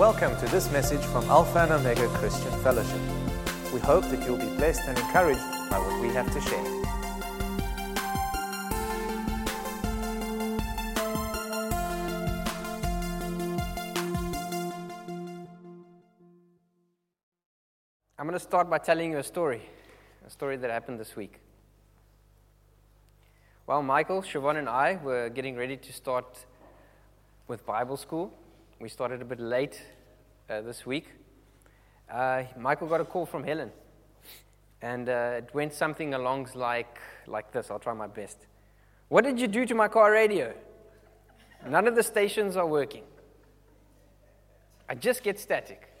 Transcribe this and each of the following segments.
Welcome to this message from Alpha and Omega Christian Fellowship. We hope that you'll be blessed and encouraged by what we have to share. I'm going to start by telling you a story, a story that happened this week. Well, Michael, Siobhan, and I were getting ready to start with Bible school. We started a bit late uh, this week. Uh, Michael got a call from Helen, and uh, it went something along like, like this. I'll try my best. What did you do to my car radio? None of the stations are working. I just get static.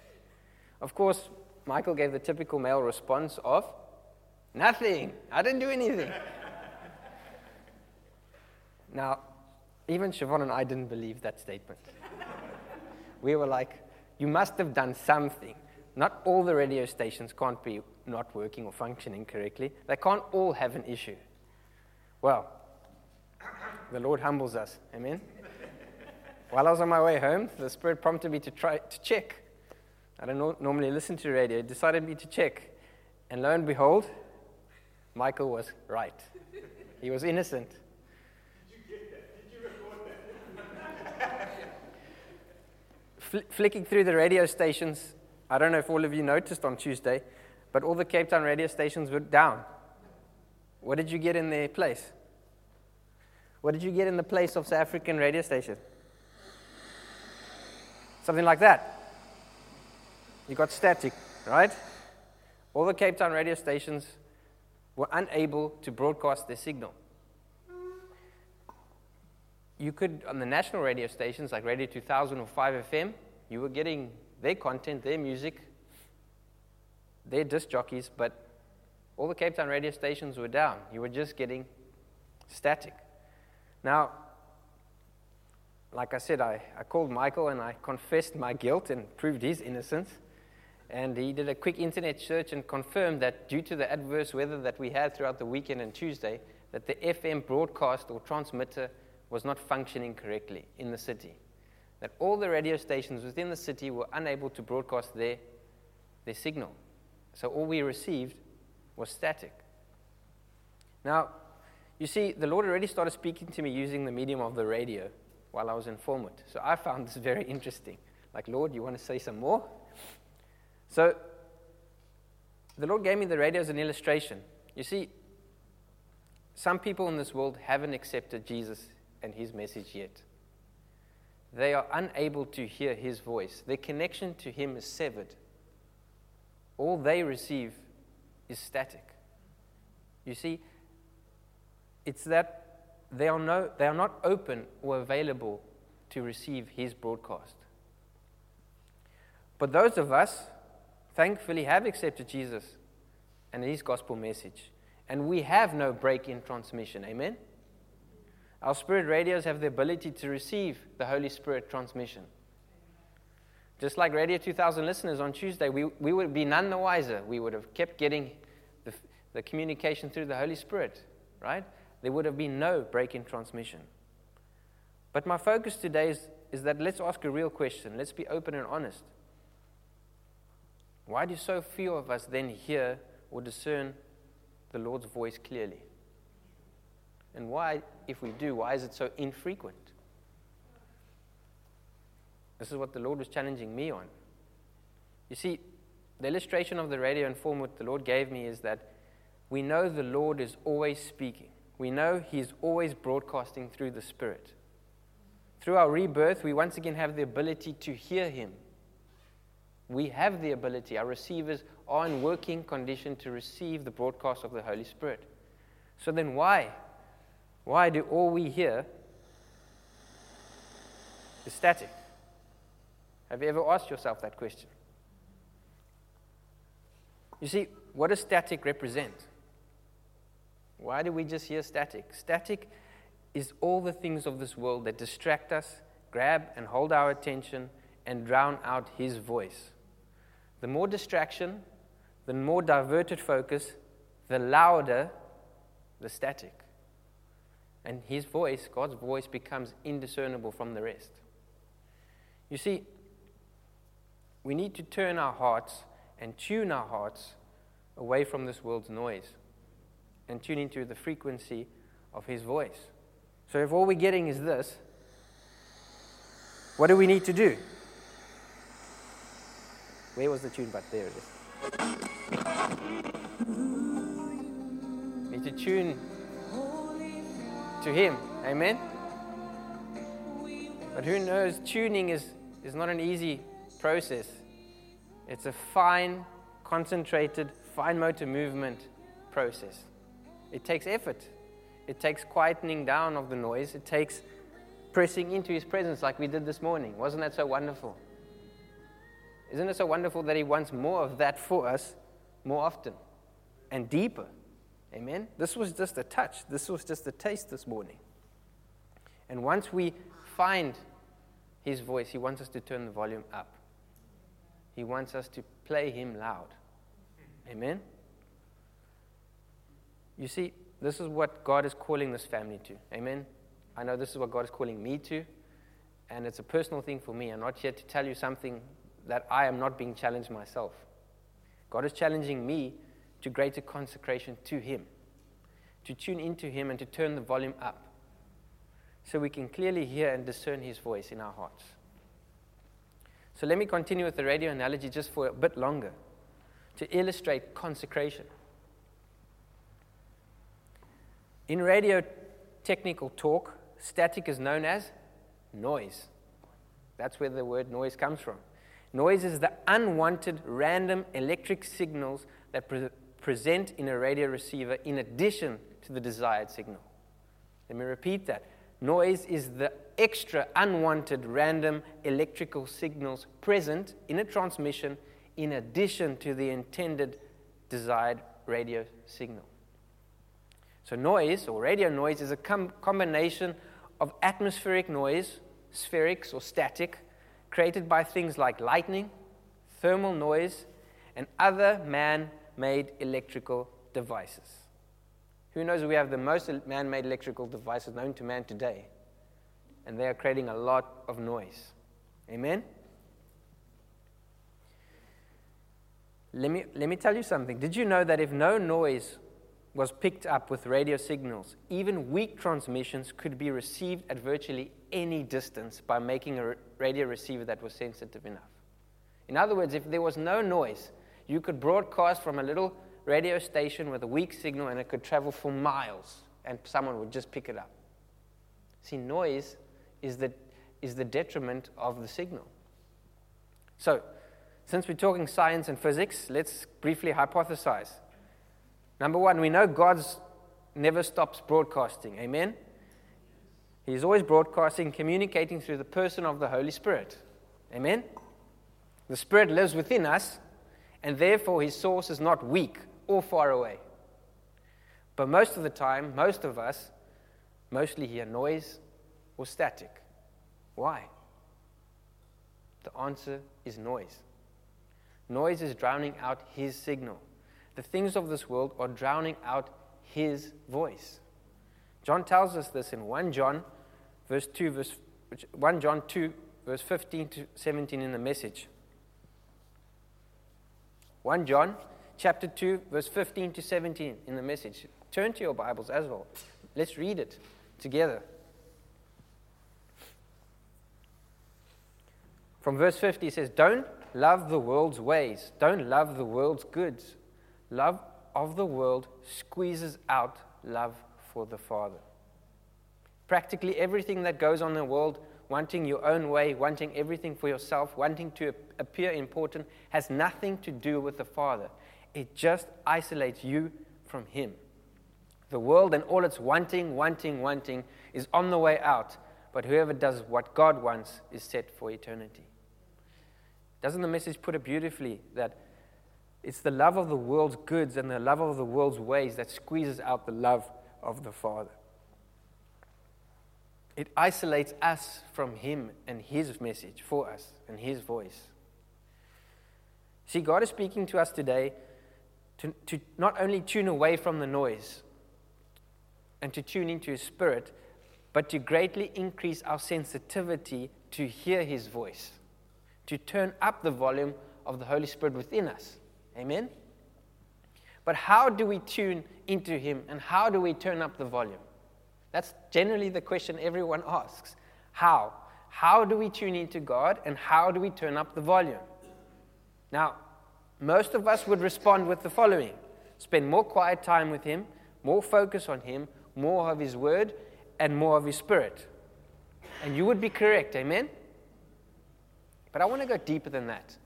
Of course, Michael gave the typical male response of, Nothing. I didn't do anything. now, even Siobhan and I didn't believe that statement. We were like, You must have done something. Not all the radio stations can't be not working or functioning correctly. They can't all have an issue. Well, the Lord humbles us. Amen. While I was on my way home, the Spirit prompted me to try to check I don't normally listen to radio, It decided me to check. And lo and behold, Michael was right. He was innocent. Fl- flicking through the radio stations, I don't know if all of you noticed on Tuesday, but all the Cape Town radio stations were down. What did you get in their place? What did you get in the place of South African radio station? Something like that. You got static, right? All the Cape Town radio stations were unable to broadcast their signal. You could, on the national radio stations like Radio 2000 or 5 FM, you were getting their content, their music, their disc jockeys, but all the Cape Town radio stations were down. You were just getting static. Now, like I said, I, I called Michael and I confessed my guilt and proved his innocence. And he did a quick internet search and confirmed that due to the adverse weather that we had throughout the weekend and Tuesday, that the FM broadcast or transmitter was not functioning correctly in the city. That all the radio stations within the city were unable to broadcast their, their signal. So all we received was static. Now, you see, the Lord already started speaking to me using the medium of the radio while I was in Formwood. So I found this very interesting. Like, Lord, you want to say some more? So, the Lord gave me the radio as an illustration. You see, some people in this world haven't accepted Jesus and his message yet. They are unable to hear his voice, their connection to him is severed. All they receive is static. You see, it's that they are, no, they are not open or available to receive his broadcast. But those of us thankfully have accepted Jesus and his gospel message. And we have no break in transmission. Amen? Our spirit radios have the ability to receive the Holy Spirit transmission. Just like Radio 2000 listeners on Tuesday, we, we would be none the wiser. We would have kept getting the, the communication through the Holy Spirit, right? There would have been no break in transmission. But my focus today is, is that let's ask a real question. Let's be open and honest. Why do so few of us then hear or discern the Lord's voice clearly? And why, if we do, why is it so infrequent? This is what the Lord was challenging me on. You see, the illustration of the radio and Formwood the Lord gave me is that we know the Lord is always speaking. We know He's always broadcasting through the Spirit. Through our rebirth, we once again have the ability to hear Him we have the ability, our receivers are in working condition to receive the broadcast of the Holy Spirit. So then, why? Why do all we hear is static? Have you ever asked yourself that question? You see, what does static represent? Why do we just hear static? Static is all the things of this world that distract us, grab and hold our attention, and drown out His voice. The more distraction, the more diverted focus, the louder the static. And his voice, God's voice, becomes indiscernible from the rest. You see, we need to turn our hearts and tune our hearts away from this world's noise and tune into the frequency of His voice. So, if all we're getting is this, what do we need to do? Where was the tune but There it is. Need to tune to Him. Amen? But who knows, tuning is, is not an easy process. It's a fine, concentrated, fine motor movement process. It takes effort. It takes quietening down of the noise. It takes pressing into His presence like we did this morning. Wasn't that so wonderful? Isn't it so wonderful that He wants more of that for us more often and deeper? Amen? This was just a touch. This was just a taste this morning. And once we find His voice, He wants us to turn the volume up. He wants us to play Him loud. Amen? You see, this is what God is calling this family to. Amen? I know this is what God is calling me to, and it's a personal thing for me. I'm not here to tell you something that I am not being challenged myself. God is challenging me to greater consecration to Him, to tune into Him and to turn the volume up so we can clearly hear and discern His voice in our hearts. So let me continue with the radio analogy just for a bit longer to illustrate consecration. In radio technical talk, static is known as noise. That's where the word noise comes from. Noise is the unwanted random electric signals that pre- present in a radio receiver in addition to the desired signal. Let me repeat that. Noise is the extra unwanted random electrical signals present in a transmission in addition to the intended desired radio signal. So, noise or radio noise is a com- combination of atmospheric noise, spherics or static, created by things like lightning, thermal noise, and other man made electrical devices. Who knows we have the most man made electrical devices known to man today? And they are creating a lot of noise. Amen? Let me, let me tell you something. Did you know that if no noise was picked up with radio signals, even weak transmissions could be received at virtually any distance by making a radio receiver that was sensitive enough. In other words, if there was no noise, you could broadcast from a little radio station with a weak signal and it could travel for miles and someone would just pick it up. See, noise is the, is the detriment of the signal. So, since we're talking science and physics, let's briefly hypothesize. Number one, we know God's never stops broadcasting. Amen? He's always broadcasting, communicating through the person of the Holy Spirit. Amen? The Spirit lives within us, and therefore his source is not weak or far away. But most of the time, most of us mostly hear noise or static. Why? The answer is noise. Noise is drowning out his signal. The things of this world are drowning out his voice. John tells us this in 1 John verse 2 verse 1 John 2 verse 15 to 17 in the message. 1 John chapter 2 verse 15 to 17 in the message. Turn to your Bibles as well. Let's read it together. From verse 50 it says, "Don't love the world's ways. Don't love the world's goods. Love of the world squeezes out love for the Father. Practically everything that goes on in the world, wanting your own way, wanting everything for yourself, wanting to appear important, has nothing to do with the Father. It just isolates you from Him. The world and all its wanting, wanting, wanting is on the way out, but whoever does what God wants is set for eternity. Doesn't the message put it beautifully that it's the love of the world's goods and the love of the world's ways that squeezes out the love of the Father. It isolates us from Him and His message for us and His voice. See, God is speaking to us today to, to not only tune away from the noise and to tune into His Spirit, but to greatly increase our sensitivity to hear His voice to turn up the volume of the Holy Spirit within us. Amen? But how do we tune into Him and how do we turn up the volume? That's generally the question everyone asks. How? How do we tune into God and how do we turn up the volume? Now, most of us would respond with the following spend more quiet time with Him, more focus on Him, more of His Word, and more of His Spirit. And you would be correct, amen? But I want to go deeper than that.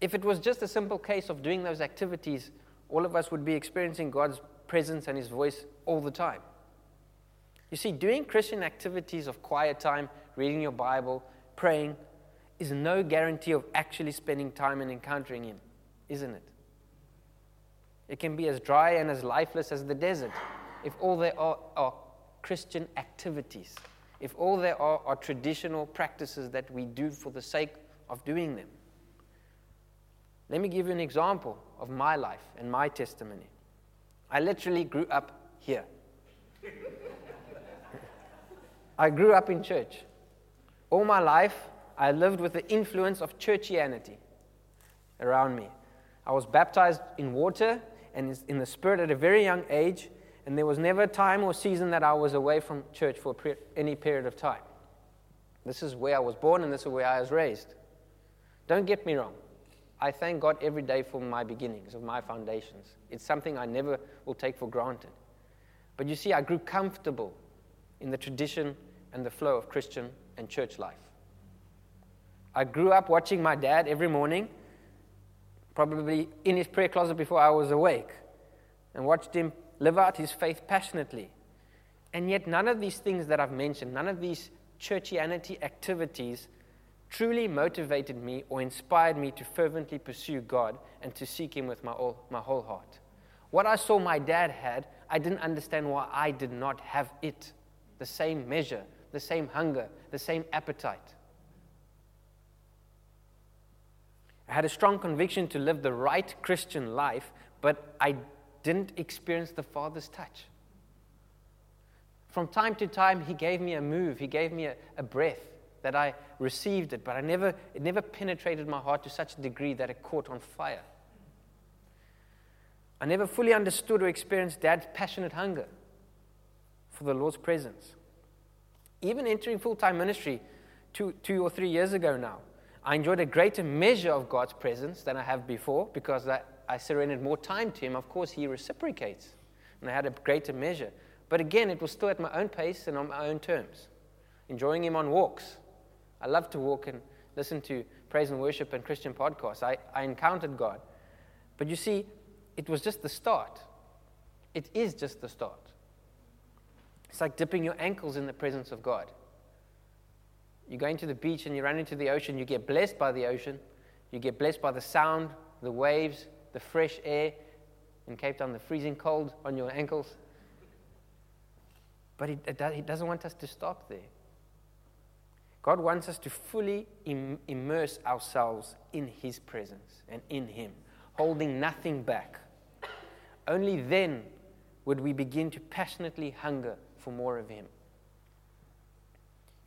If it was just a simple case of doing those activities, all of us would be experiencing God's presence and His voice all the time. You see, doing Christian activities of quiet time, reading your Bible, praying, is no guarantee of actually spending time and encountering Him, isn't it? It can be as dry and as lifeless as the desert if all there are are Christian activities, if all there are are traditional practices that we do for the sake of doing them. Let me give you an example of my life and my testimony. I literally grew up here. I grew up in church. All my life, I lived with the influence of churchianity around me. I was baptized in water and in the Spirit at a very young age, and there was never a time or season that I was away from church for any period of time. This is where I was born, and this is where I was raised. Don't get me wrong. I thank God every day for my beginnings, of my foundations. It's something I never will take for granted. But you see, I grew comfortable in the tradition and the flow of Christian and church life. I grew up watching my dad every morning, probably in his prayer closet before I was awake, and watched him live out his faith passionately. And yet, none of these things that I've mentioned, none of these churchianity activities truly motivated me or inspired me to fervently pursue God and to seek Him with my, all, my whole heart. What I saw my dad had, I didn't understand why I did not have it. The same measure, the same hunger, the same appetite. I had a strong conviction to live the right Christian life, but I didn't experience the Father's touch. From time to time, He gave me a move, He gave me a, a breath that I received it, but I never, it never penetrated my heart to such a degree that it caught on fire. I never fully understood or experienced Dad's passionate hunger for the Lord's presence. Even entering full time ministry two, two or three years ago now, I enjoyed a greater measure of God's presence than I have before because I, I surrendered more time to Him. Of course, He reciprocates, and I had a greater measure. But again, it was still at my own pace and on my own terms, enjoying Him on walks, I love to walk and listen to praise and worship and Christian podcasts. I, I encountered God. But you see, it was just the start. It is just the start. It's like dipping your ankles in the presence of God. You go into the beach and you run into the ocean, you get blessed by the ocean, you get blessed by the sound, the waves, the fresh air. In Cape Town, the freezing cold on your ankles. But he, he doesn't want us to stop there. God wants us to fully Im- immerse ourselves in His presence and in Him, holding nothing back. Only then would we begin to passionately hunger for more of Him.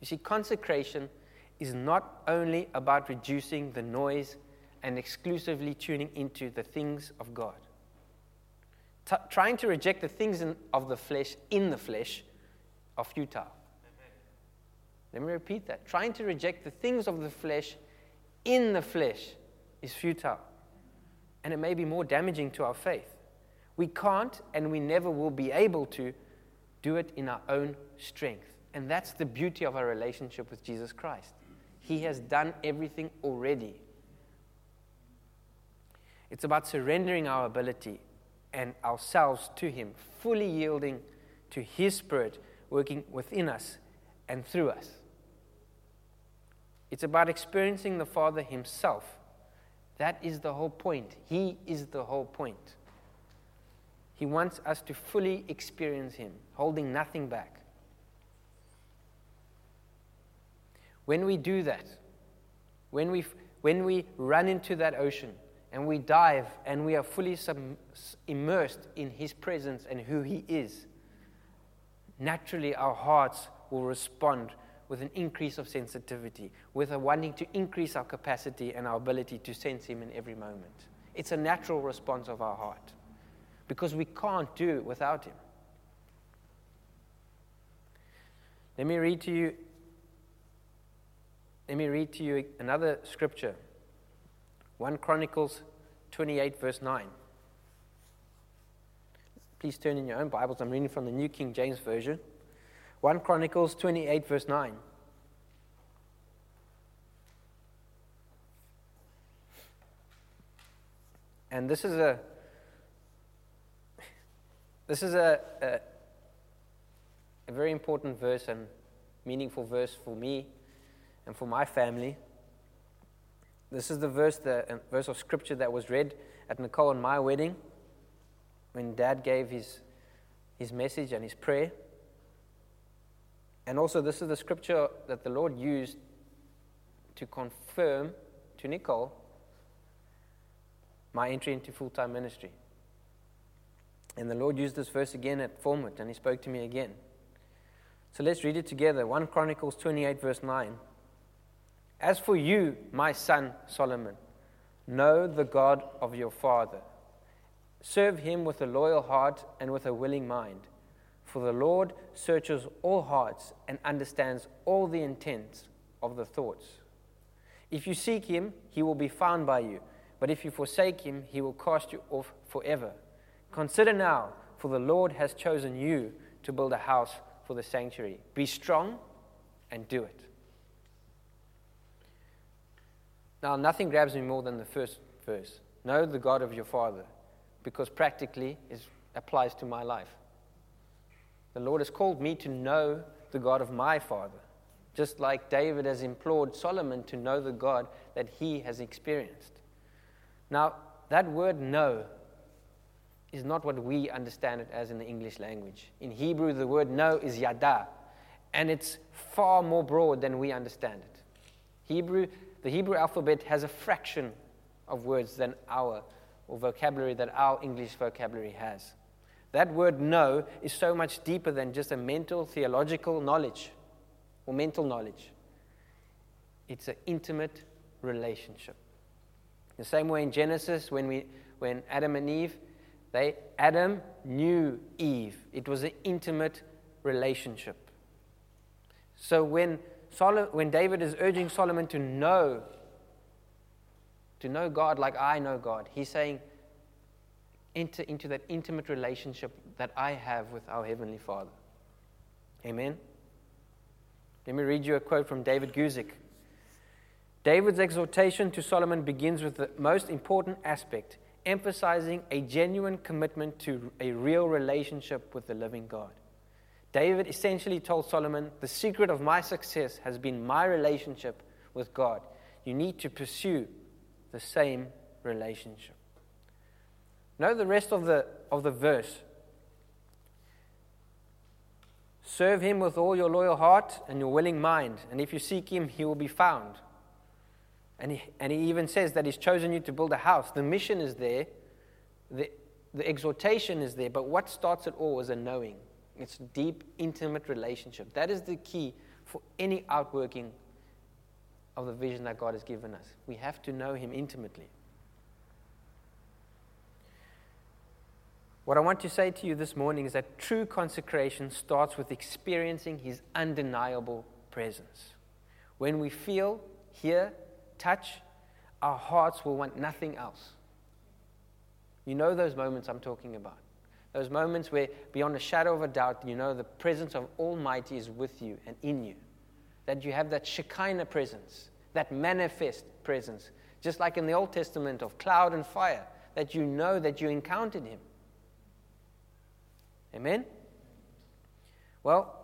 You see, consecration is not only about reducing the noise and exclusively tuning into the things of God. T- trying to reject the things in, of the flesh in the flesh are futile. Let me repeat that. Trying to reject the things of the flesh in the flesh is futile. And it may be more damaging to our faith. We can't and we never will be able to do it in our own strength. And that's the beauty of our relationship with Jesus Christ. He has done everything already. It's about surrendering our ability and ourselves to Him, fully yielding to His Spirit working within us and through us. It's about experiencing the Father Himself. That is the whole point. He is the whole point. He wants us to fully experience Him, holding nothing back. When we do that, when we, when we run into that ocean and we dive and we are fully sub- immersed in His presence and who He is, naturally our hearts will respond with an increase of sensitivity, with a wanting to increase our capacity and our ability to sense Him in every moment. It's a natural response of our heart because we can't do it without Him. Let me read to you. Let me read to you another scripture. 1 Chronicles 28, verse 9. Please turn in your own Bibles. I'm reading from the New King James Version. 1 Chronicles 28, verse 9. And this is a this is a, a, a very important verse and meaningful verse for me and for my family. This is the verse, the uh, verse of scripture that was read at Nicole and my wedding when Dad gave his, his message and his prayer. And also, this is the scripture that the Lord used to confirm to Nicole my entry into full time ministry. And the Lord used this verse again at Fulmouth, and He spoke to me again. So let's read it together 1 Chronicles 28, verse 9. As for you, my son Solomon, know the God of your father. Serve him with a loyal heart and with a willing mind. For the Lord searches all hearts and understands all the intents of the thoughts. If you seek him, he will be found by you. But if you forsake him, he will cast you off forever. Consider now, for the Lord has chosen you to build a house for the sanctuary. Be strong and do it. Now, nothing grabs me more than the first verse. Know the God of your father, because practically it applies to my life. The Lord has called me to know the God of my father, just like David has implored Solomon to know the God that he has experienced. Now, that word know is not what we understand it as in the English language. In Hebrew, the word know is yada, and it's far more broad than we understand it. Hebrew, the Hebrew alphabet has a fraction of words than our or vocabulary that our English vocabulary has. That word know is so much deeper than just a mental theological knowledge or mental knowledge. It's an intimate relationship. The same way in Genesis, when, we, when Adam and Eve, they, Adam knew Eve. It was an intimate relationship. So when, Sol- when David is urging Solomon to know, to know God like I know God, he's saying, enter into that intimate relationship that I have with our Heavenly Father. Amen. Let me read you a quote from David Guzik. David's exhortation to Solomon begins with the most important aspect, emphasizing a genuine commitment to a real relationship with the living God. David essentially told Solomon, The secret of my success has been my relationship with God. You need to pursue the same relationship. Know the rest of the, of the verse. Serve him with all your loyal heart and your willing mind, and if you seek him, he will be found. And he, and he even says that he's chosen you to build a house. The mission is there, the, the exhortation is there, but what starts it all is a knowing. It's a deep, intimate relationship. That is the key for any outworking of the vision that God has given us. We have to know Him intimately. What I want to say to you this morning is that true consecration starts with experiencing His undeniable presence. When we feel, hear, touch, our hearts will want nothing else. You know those moments I'm talking about. Those moments where, beyond a shadow of a doubt, you know the presence of Almighty is with you and in you. That you have that Shekinah presence, that manifest presence, just like in the Old Testament of cloud and fire, that you know that you encountered Him. Amen? Well,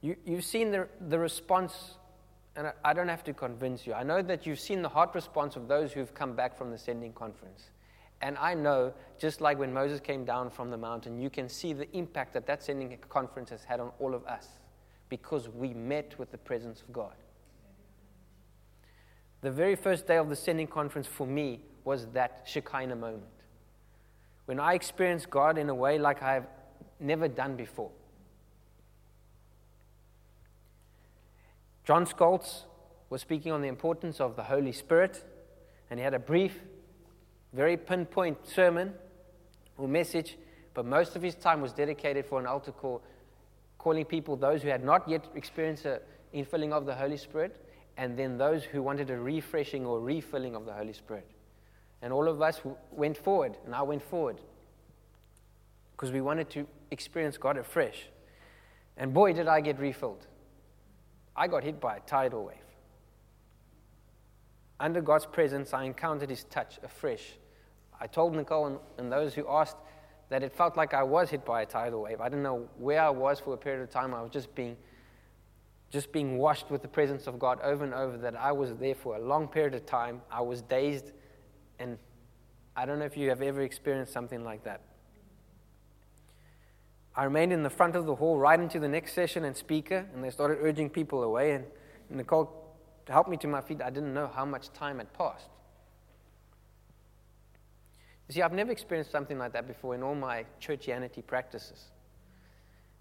you, you've seen the, the response and I, I don't have to convince you. I know that you've seen the heart response of those who've come back from the sending conference. And I know, just like when Moses came down from the mountain, you can see the impact that that sending conference has had on all of us because we met with the presence of God. The very first day of the sending conference for me was that Shekinah moment. When I experienced God in a way like I've never done before. John Scalz was speaking on the importance of the Holy Spirit, and he had a brief, very pinpoint sermon or message, but most of his time was dedicated for an altar call, calling people those who had not yet experienced an infilling of the Holy Spirit, and then those who wanted a refreshing or refilling of the Holy Spirit. And all of us went forward, and I went forward because we wanted to experience God afresh. And boy, did I get refilled. I got hit by a tidal wave. Under God's presence, I encountered His touch afresh. I told Nicole and, and those who asked that it felt like I was hit by a tidal wave. I didn't know where I was for a period of time. I was just being, just being washed with the presence of God over and over. That I was there for a long period of time. I was dazed, and I don't know if you have ever experienced something like that. I remained in the front of the hall right into the next session and speaker, and they started urging people away. And Nicole helped me to my feet. I didn't know how much time had passed. You see, I've never experienced something like that before in all my churchianity practices.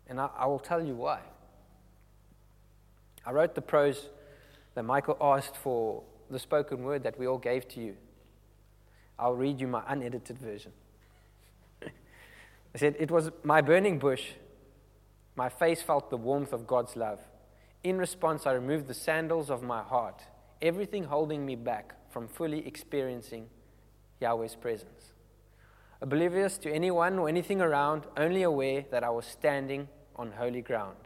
And I, I will tell you why. I wrote the prose that Michael asked for the spoken word that we all gave to you. I'll read you my unedited version. I said, It was my burning bush. My face felt the warmth of God's love. In response, I removed the sandals of my heart, everything holding me back from fully experiencing Yahweh's presence. Oblivious to anyone or anything around, only aware that I was standing on holy ground.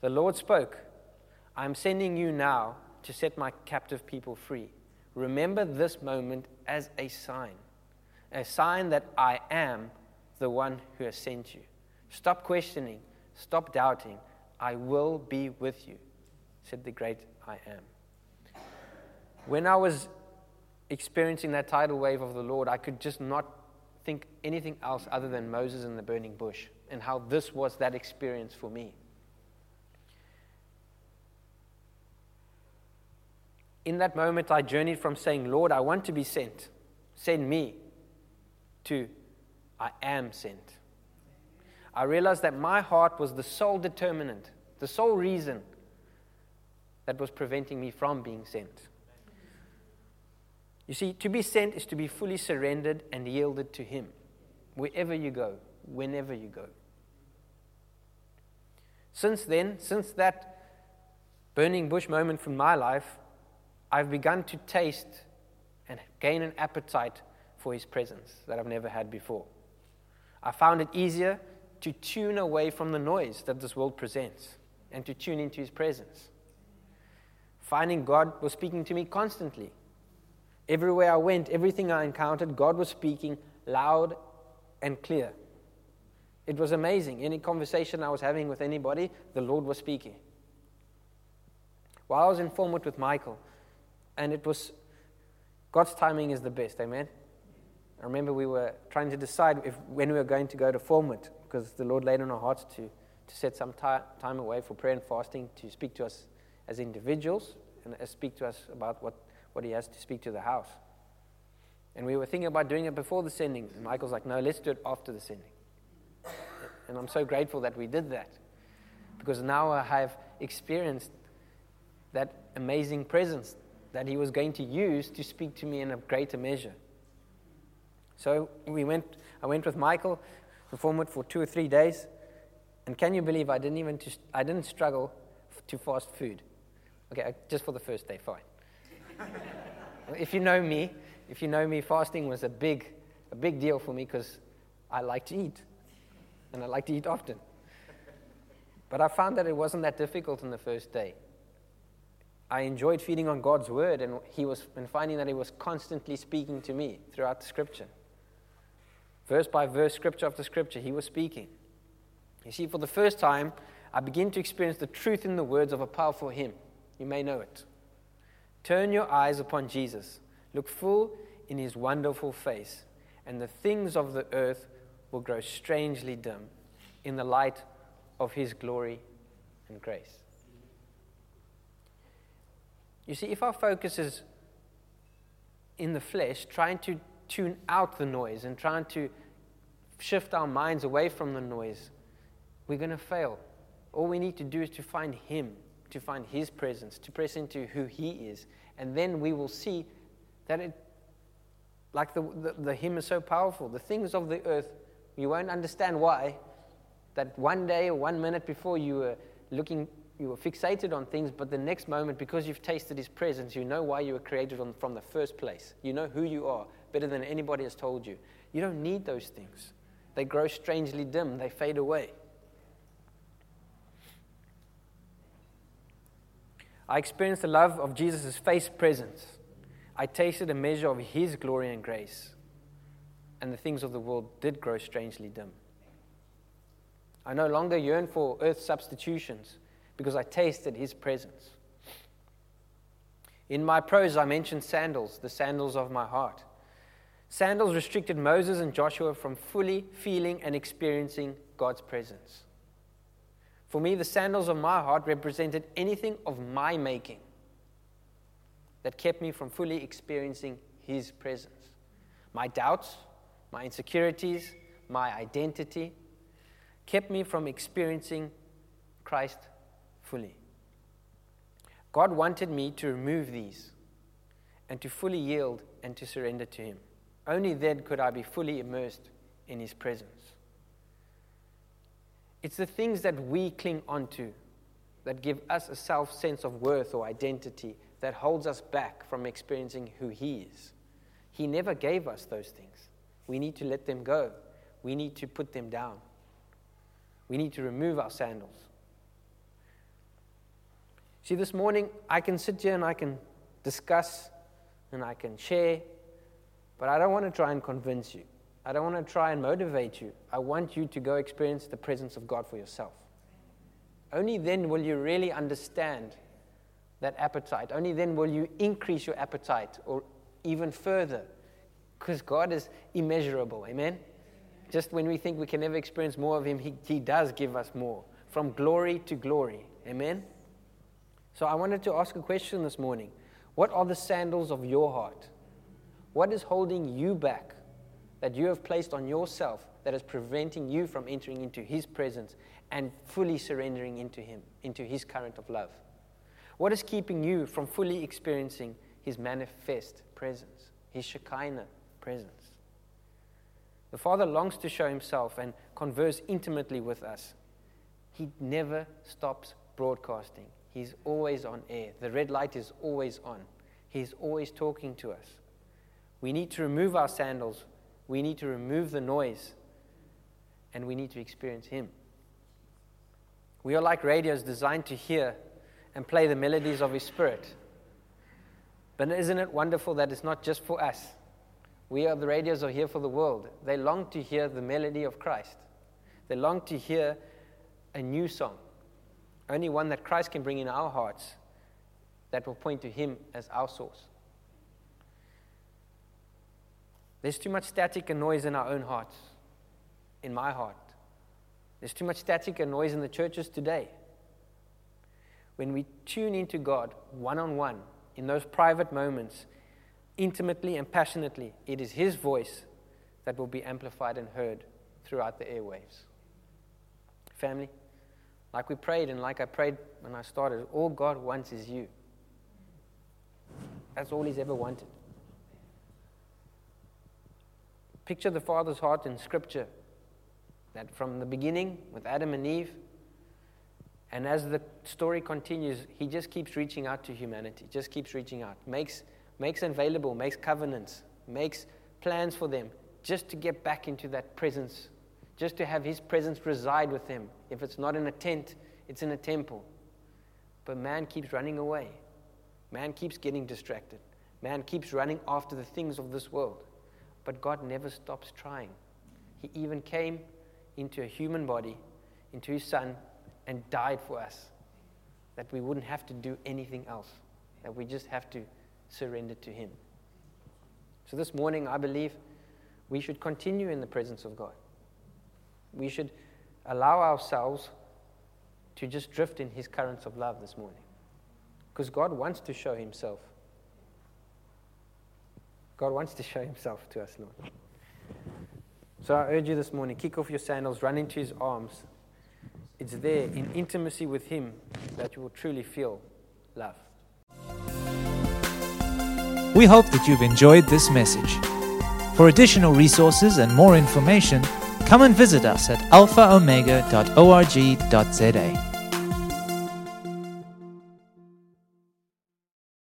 The Lord spoke, I am sending you now to set my captive people free. Remember this moment as a sign, a sign that I am the one who has sent you. Stop questioning, stop doubting. I will be with you, said the great I am. When I was experiencing that tidal wave of the Lord, I could just not think anything else other than Moses and the burning bush and how this was that experience for me. In that moment, I journeyed from saying, Lord, I want to be sent, send me, to I am sent. I realized that my heart was the sole determinant, the sole reason that was preventing me from being sent. You see, to be sent is to be fully surrendered and yielded to Him, wherever you go, whenever you go. Since then, since that burning bush moment from my life, I've begun to taste and gain an appetite for His presence that I've never had before. I found it easier to tune away from the noise that this world presents and to tune into His presence. Finding God was speaking to me constantly. Everywhere I went, everything I encountered, God was speaking loud and clear. It was amazing. Any conversation I was having with anybody, the Lord was speaking. While I was in Formwood with Michael, and it was God's timing is the best, amen? I remember we were trying to decide if, when we were going to go to Formwood because the Lord laid on our hearts to, to set some time away for prayer and fasting to speak to us as individuals and speak to us about what, what He has to speak to the house. And we were thinking about doing it before the sending. And Michael's like, no, let's do it after the sending. And I'm so grateful that we did that because now I have experienced that amazing presence that He was going to use to speak to me in a greater measure. So we went, I went with Michael to Formwood for two or three days. And can you believe I didn't even, I didn't struggle to fast food. Okay, uh, just for the first day, fine. if you know me, if you know me, fasting was a big, a big deal for me because I like to eat. And I like to eat often. But I found that it wasn't that difficult in the first day. I enjoyed feeding on God's word and, he was, and finding that He was constantly speaking to me throughout the scripture. Verse by verse, scripture after scripture, he was speaking. You see, for the first time, I begin to experience the truth in the words of a powerful hymn. You may know it. Turn your eyes upon Jesus. Look full in his wonderful face, and the things of the earth will grow strangely dim in the light of his glory and grace. You see, if our focus is in the flesh, trying to tune out the noise and trying to shift our minds away from the noise, we're going to fail. All we need to do is to find Him, to find His presence, to press into who He is. And then we will see that it, like the, the, the hymn is so powerful, the things of the earth, you won't understand why. That one day or one minute before you were looking, you were fixated on things, but the next moment, because you've tasted His presence, you know why you were created on, from the first place. You know who you are better than anybody has told you. You don't need those things. They grow strangely dim, they fade away. I experienced the love of Jesus' face presence. I tasted a measure of his glory and grace. And the things of the world did grow strangely dim. I no longer yearn for earth substitutions because I tasted his presence. In my prose, I mentioned sandals, the sandals of my heart. Sandals restricted Moses and Joshua from fully feeling and experiencing God's presence. For me, the sandals of my heart represented anything of my making that kept me from fully experiencing His presence. My doubts, my insecurities, my identity kept me from experiencing Christ fully. God wanted me to remove these and to fully yield and to surrender to Him. Only then could I be fully immersed in His presence. It's the things that we cling onto that give us a self sense of worth or identity that holds us back from experiencing who He is. He never gave us those things. We need to let them go. We need to put them down. We need to remove our sandals. See, this morning I can sit here and I can discuss and I can share, but I don't want to try and convince you. I don't want to try and motivate you. I want you to go experience the presence of God for yourself. Only then will you really understand that appetite. Only then will you increase your appetite or even further because God is immeasurable. Amen? Just when we think we can never experience more of Him, He, he does give us more from glory to glory. Amen? So I wanted to ask a question this morning What are the sandals of your heart? What is holding you back that you have placed on yourself that is preventing you from entering into His presence and fully surrendering into Him, into His current of love? What is keeping you from fully experiencing His manifest presence, His Shekinah presence? The Father longs to show Himself and converse intimately with us. He never stops broadcasting, He's always on air. The red light is always on, He's always talking to us. We need to remove our sandals we need to remove the noise and we need to experience Him. We are like radios designed to hear and play the melodies of His Spirit. But isn't it wonderful that it's not just for us? We are the radios are here for the world. They long to hear the melody of Christ. They long to hear a new song, only one that Christ can bring in our hearts that will point to Him as our source. There's too much static and noise in our own hearts, in my heart. There's too much static and noise in the churches today. When we tune into God one on one, in those private moments, intimately and passionately, it is His voice that will be amplified and heard throughout the airwaves. Family, like we prayed and like I prayed when I started, all God wants is you. That's all He's ever wanted. Picture the Father's heart in Scripture that from the beginning with Adam and Eve, and as the story continues, he just keeps reaching out to humanity, just keeps reaching out, makes, makes available, makes covenants, makes plans for them, just to get back into that presence, just to have his presence reside with them. If it's not in a tent, it's in a temple. But man keeps running away. Man keeps getting distracted. Man keeps running after the things of this world. But God never stops trying. He even came into a human body, into his son, and died for us. That we wouldn't have to do anything else, that we just have to surrender to him. So this morning, I believe we should continue in the presence of God. We should allow ourselves to just drift in his currents of love this morning. Because God wants to show himself God wants to show himself to us, Lord. So I urge you this morning kick off your sandals, run into his arms, it's there in intimacy with Him that you will truly feel love. We hope that you've enjoyed this message. For additional resources and more information, come and visit us at alphaomega.org.za.